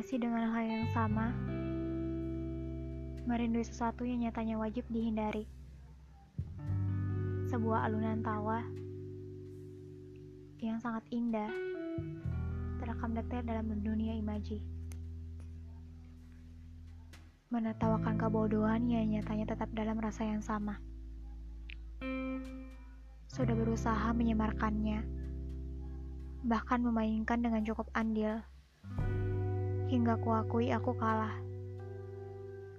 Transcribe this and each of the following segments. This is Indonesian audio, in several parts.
Masih dengan hal yang sama, merindui sesuatu yang nyatanya wajib dihindari. Sebuah alunan tawa yang sangat indah terekam detail dalam dunia imaji. Menertawakan kebodohan yang nyatanya tetap dalam rasa yang sama. Sudah berusaha menyemarkannya, bahkan memainkan dengan cukup andil, hingga kuakui aku kalah.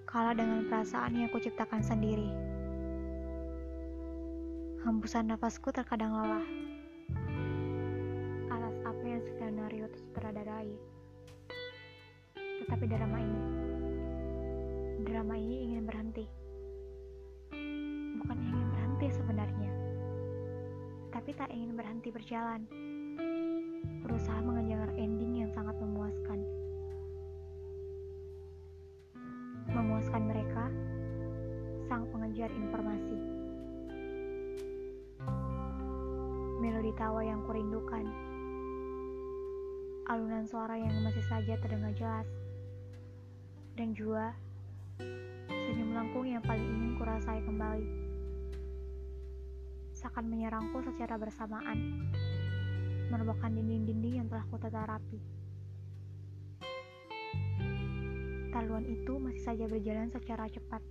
Kalah dengan perasaan yang kuciptakan sendiri. Hembusan nafasku terkadang lelah. Atas apa yang skenario sutradarai. Tetapi drama ini, drama ini ingin berhenti. Bukan ingin berhenti sebenarnya, tapi tak ingin berhenti berjalan. Berusaha mengejar Memuaskan mereka, sang pengejar informasi. Melodi tawa yang kurindukan. Alunan suara yang masih saja terdengar jelas. Dan juga senyum lengkung yang paling ingin kurasai kembali. Seakan menyerangku secara bersamaan, merupakan dinding-dinding yang telah kutata rapi. Taluan itu masih saja berjalan secara cepat.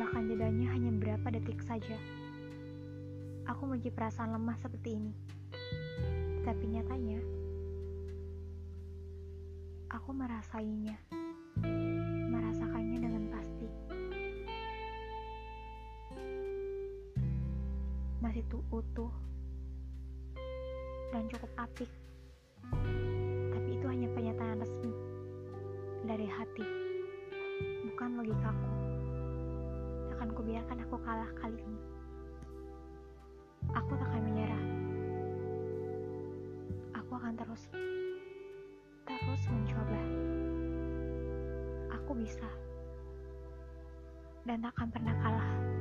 Bahkan jedanya hanya beberapa detik saja. Aku memiliki perasaan lemah seperti ini. Tetapi nyatanya, aku merasainya. Merasakannya dengan pasti. Masih tuh utuh dan cukup apik. Akan kubiarkan aku kalah kali ini. Aku tak akan menyerah. Aku akan terus, terus mencoba. Aku bisa, dan tak akan pernah kalah.